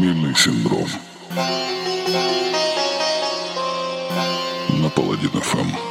Похмельный синдром. На Паладин ФМ.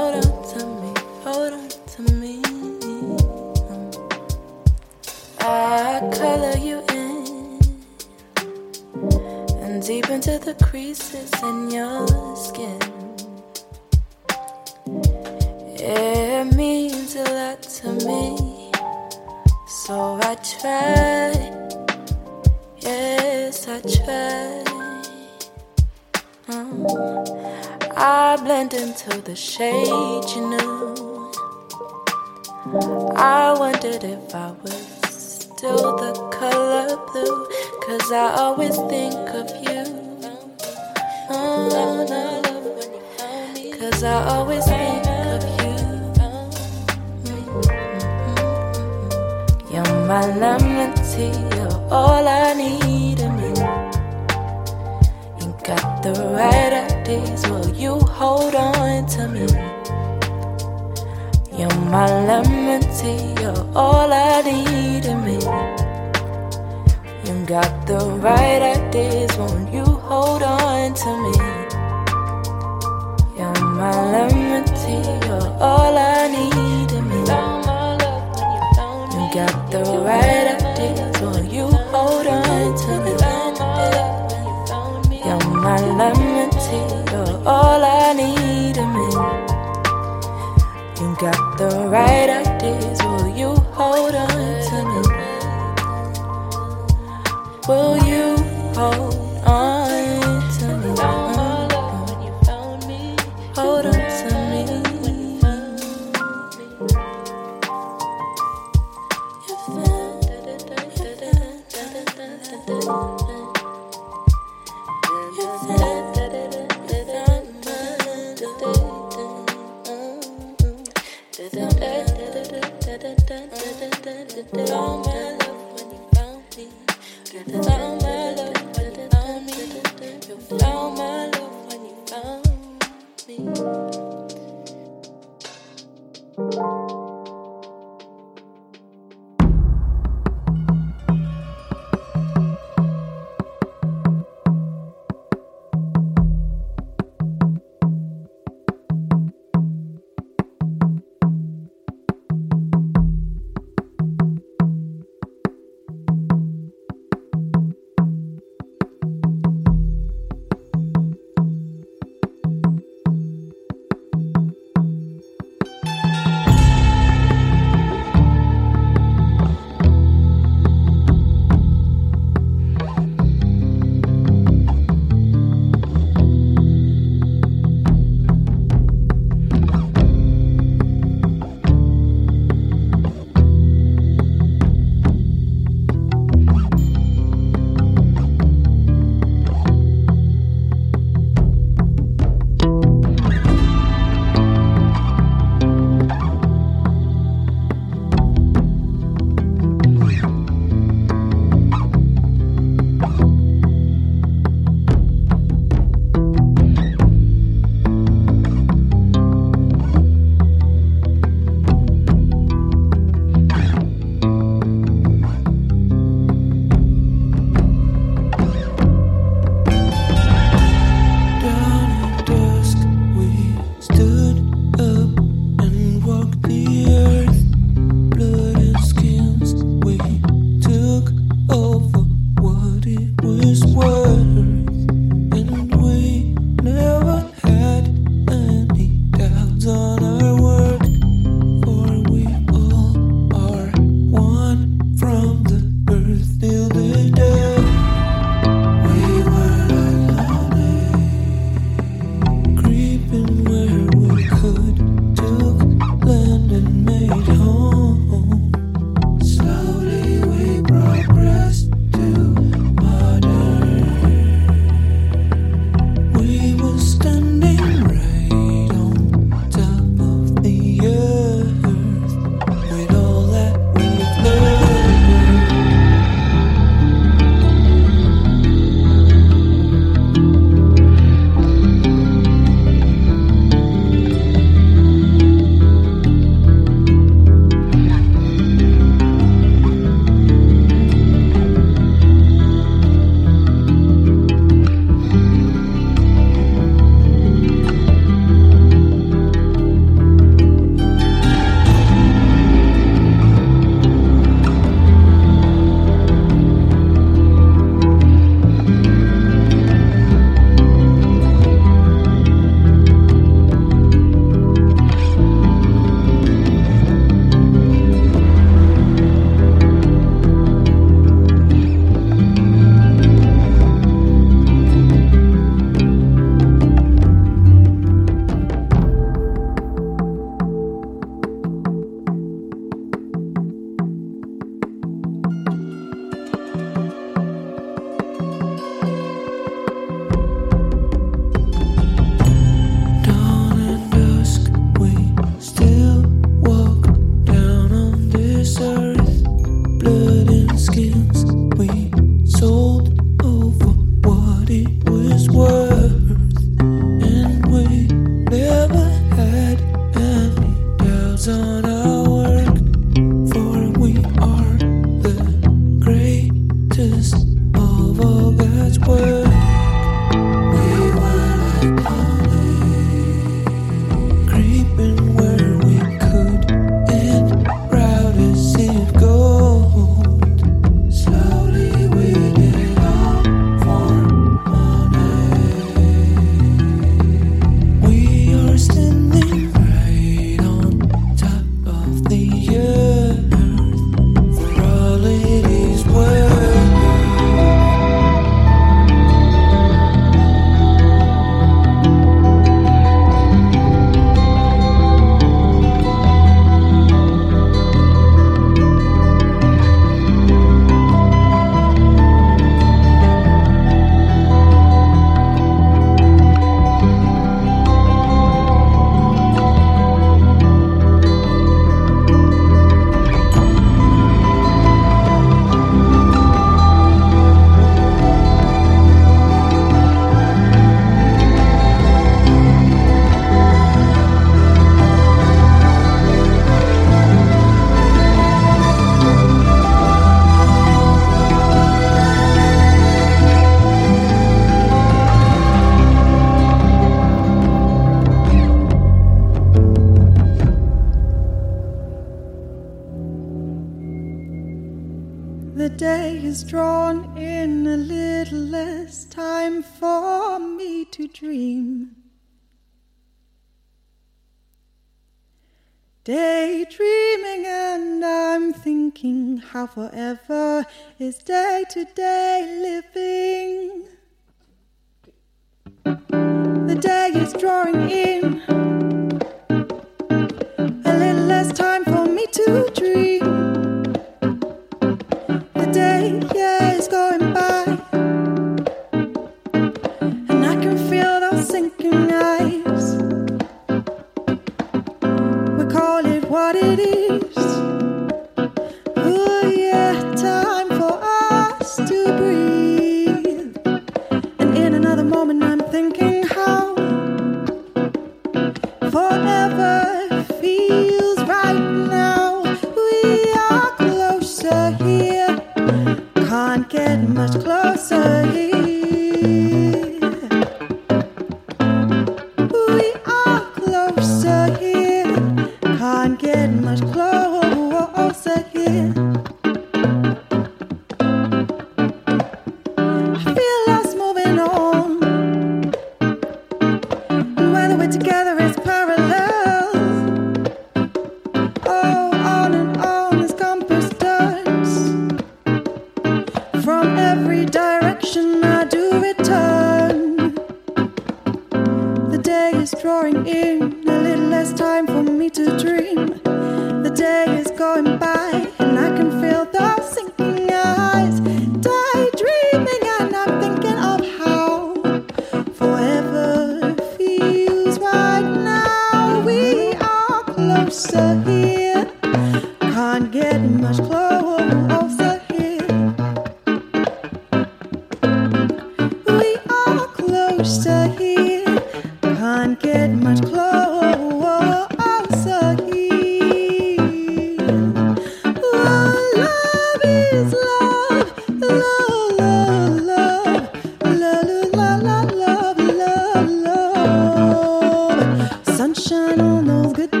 Sunshine on those good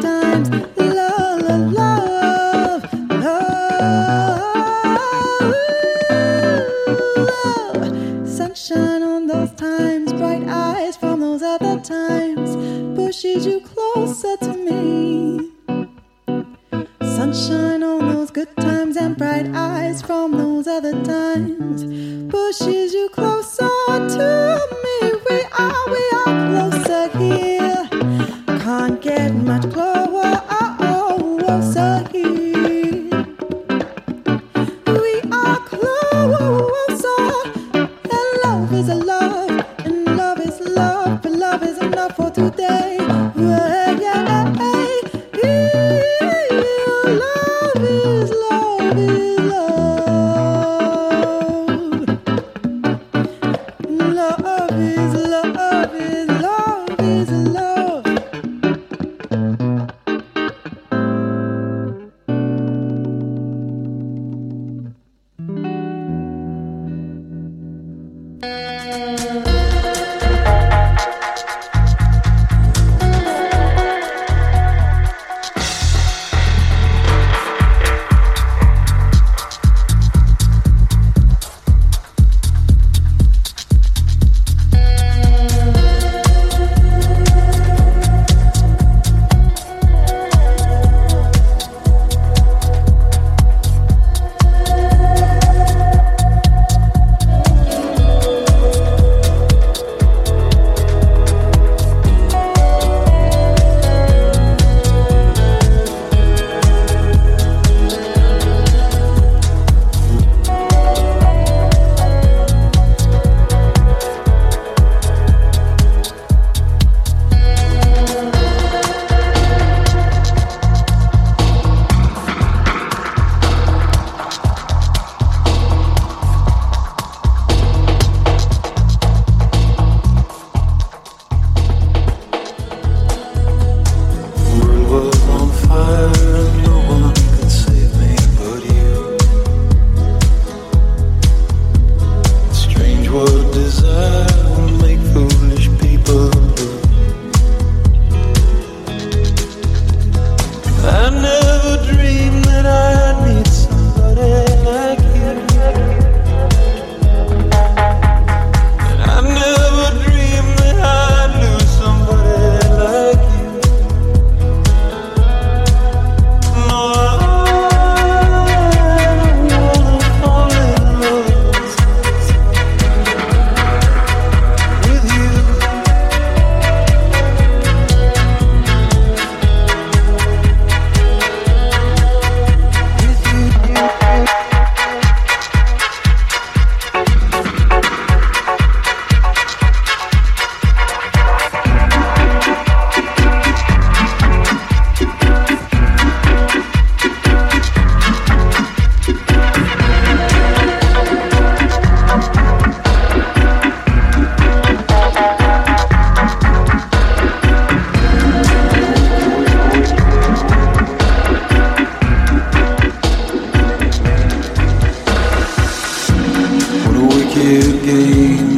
You.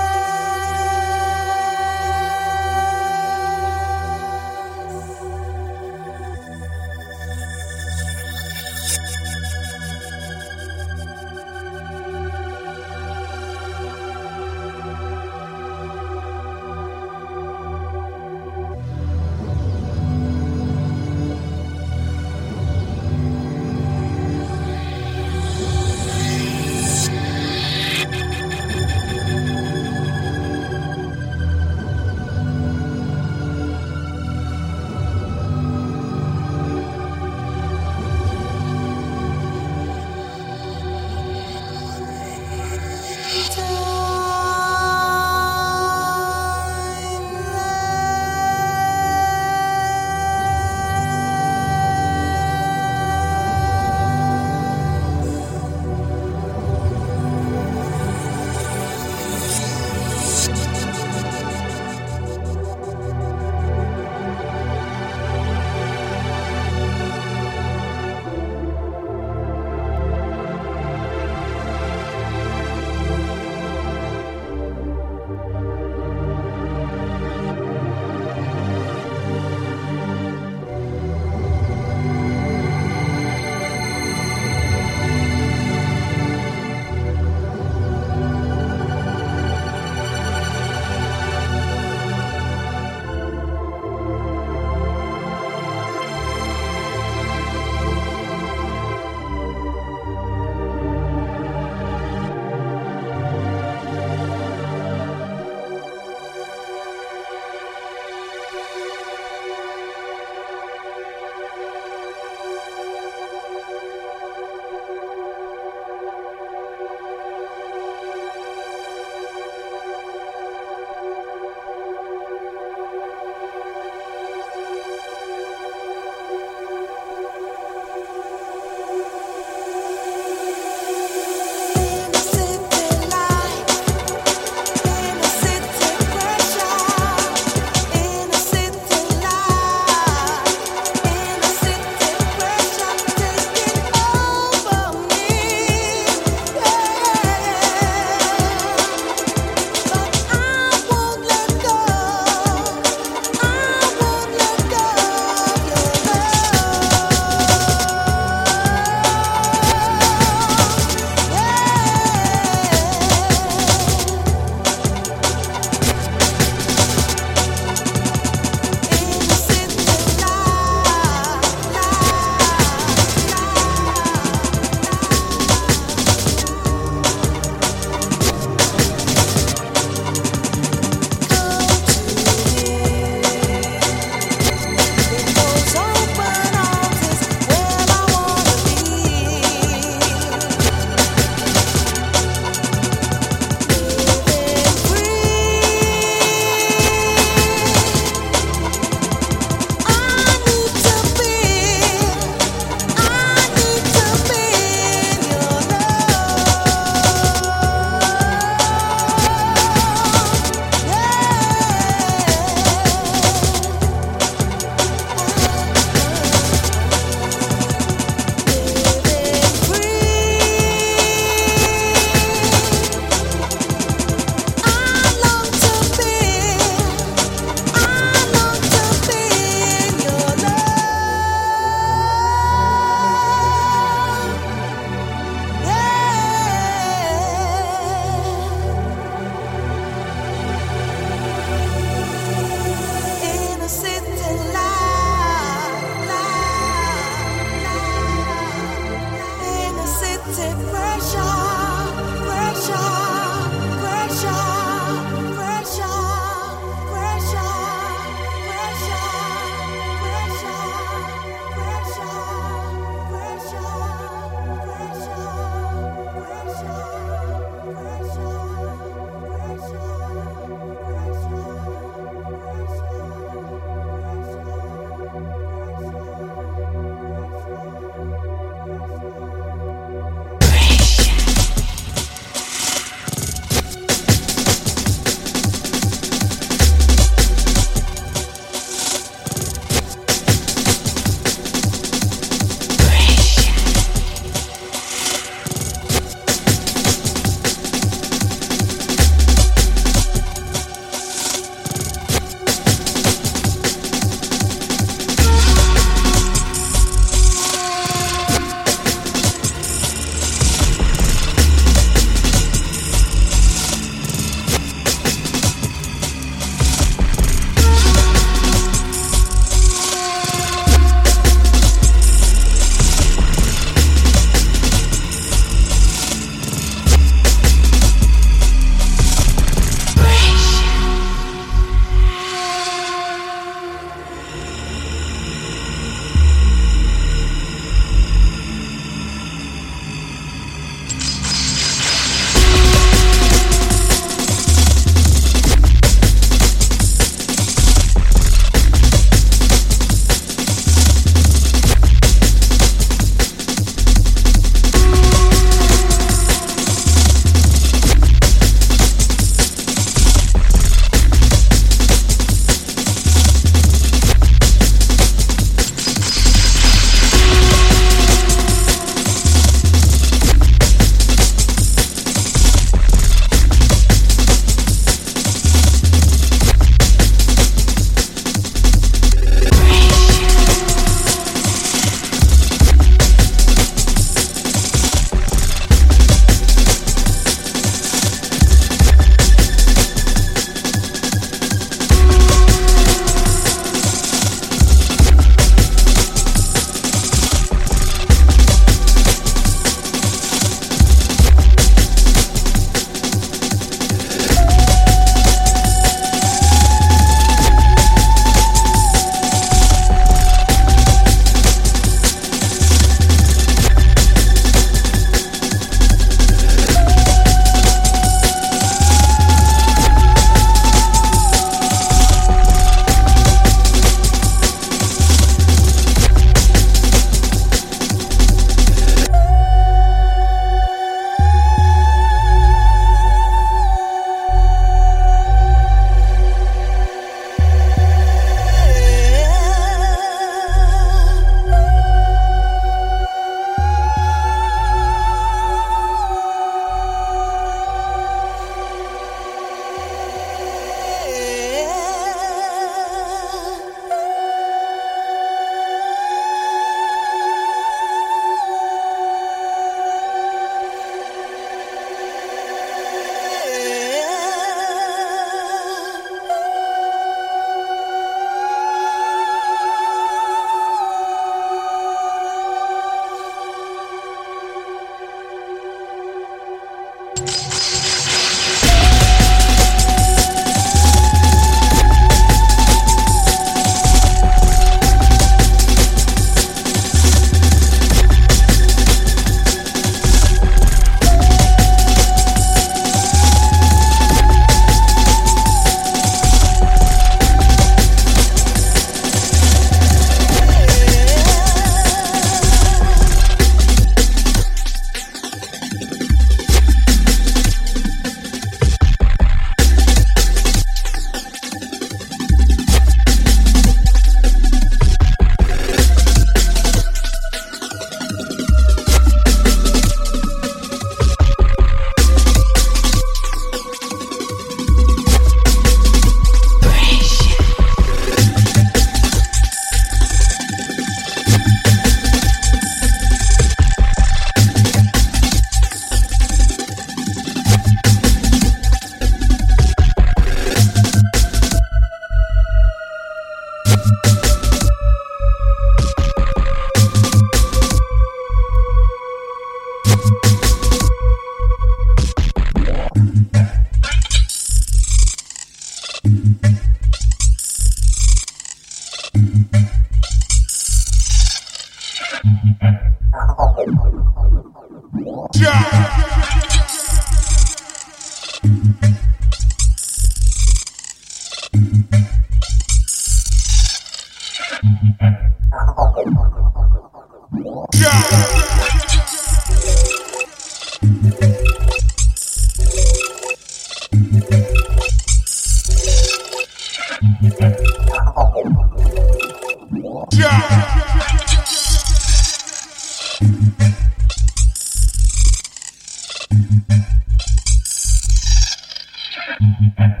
Mm-hmm.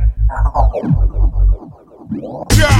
Yeah.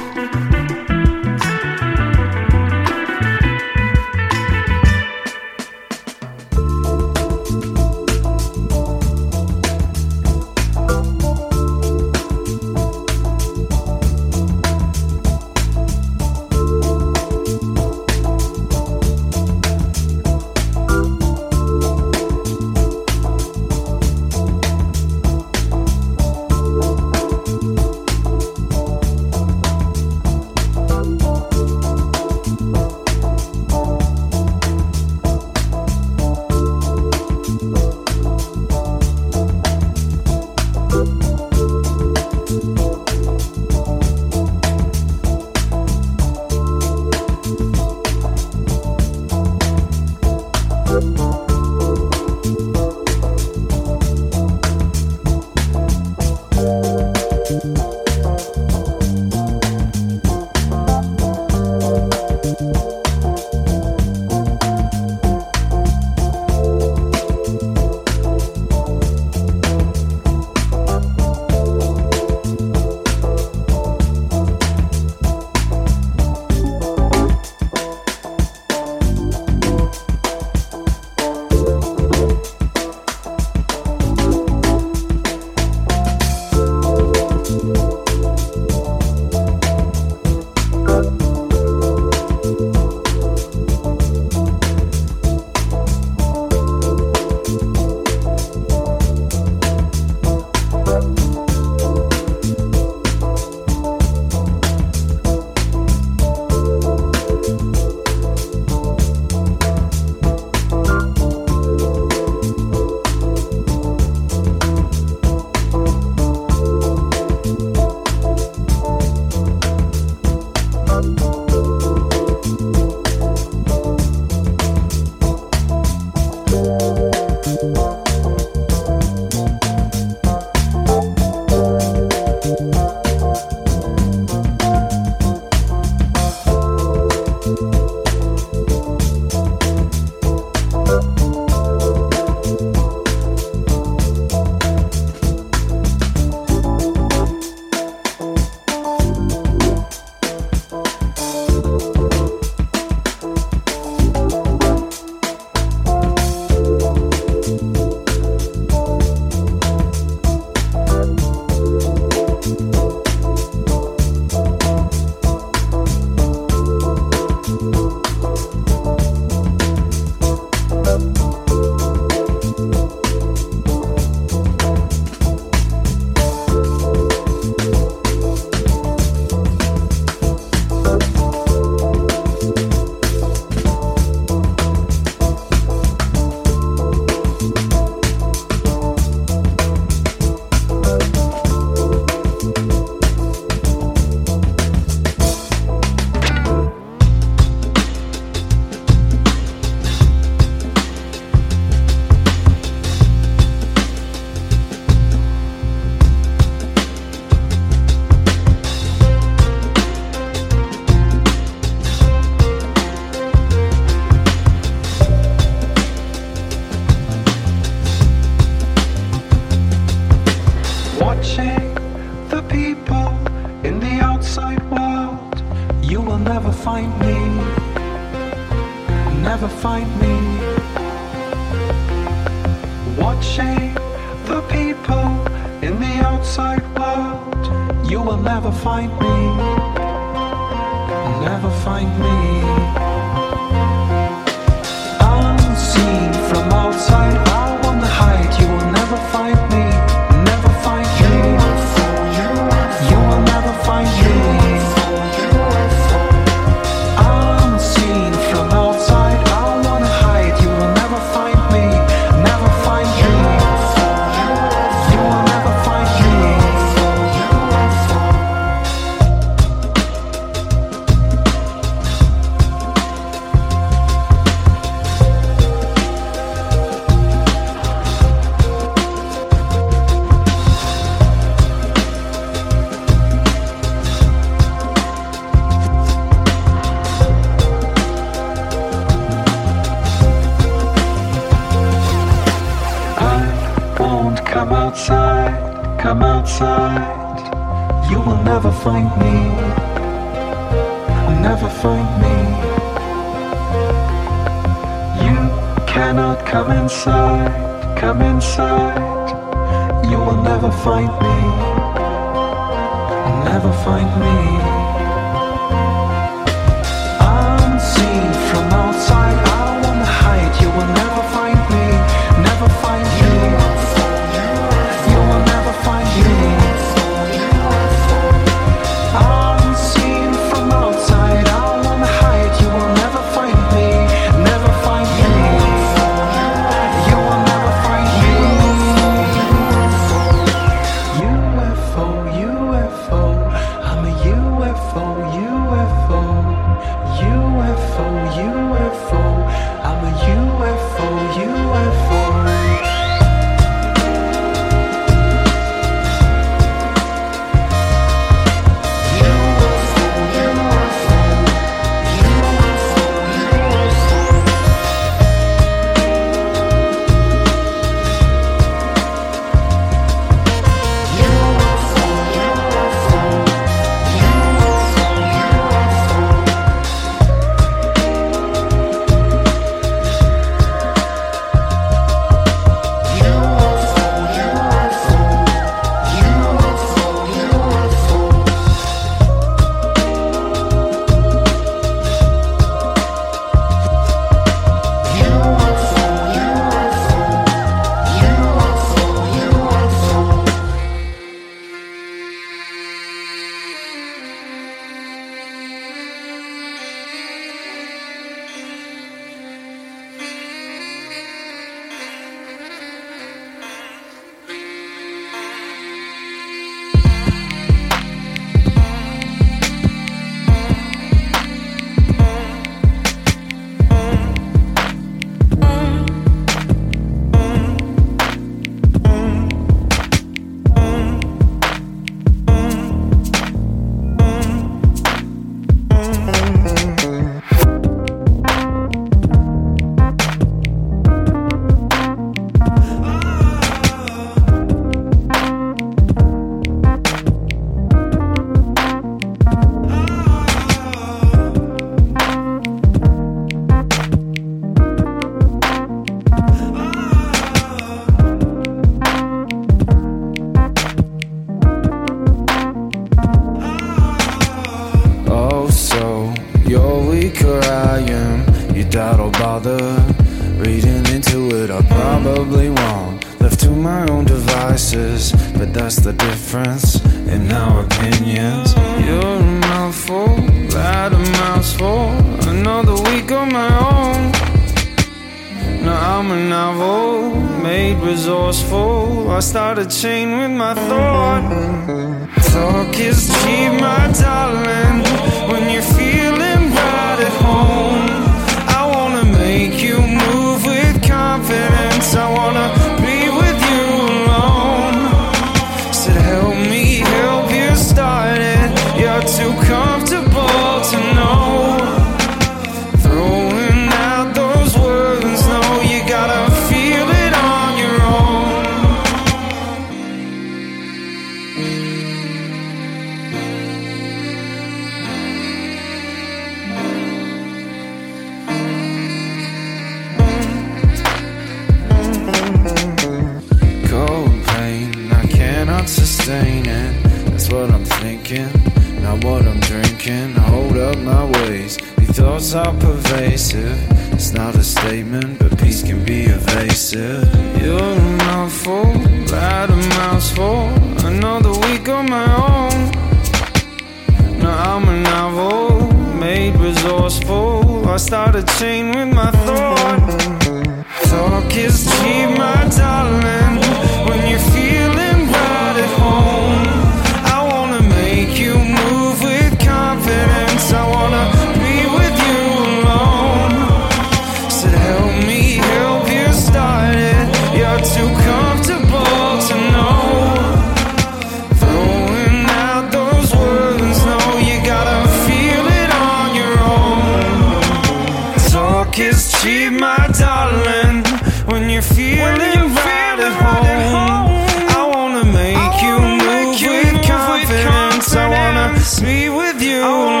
Be with you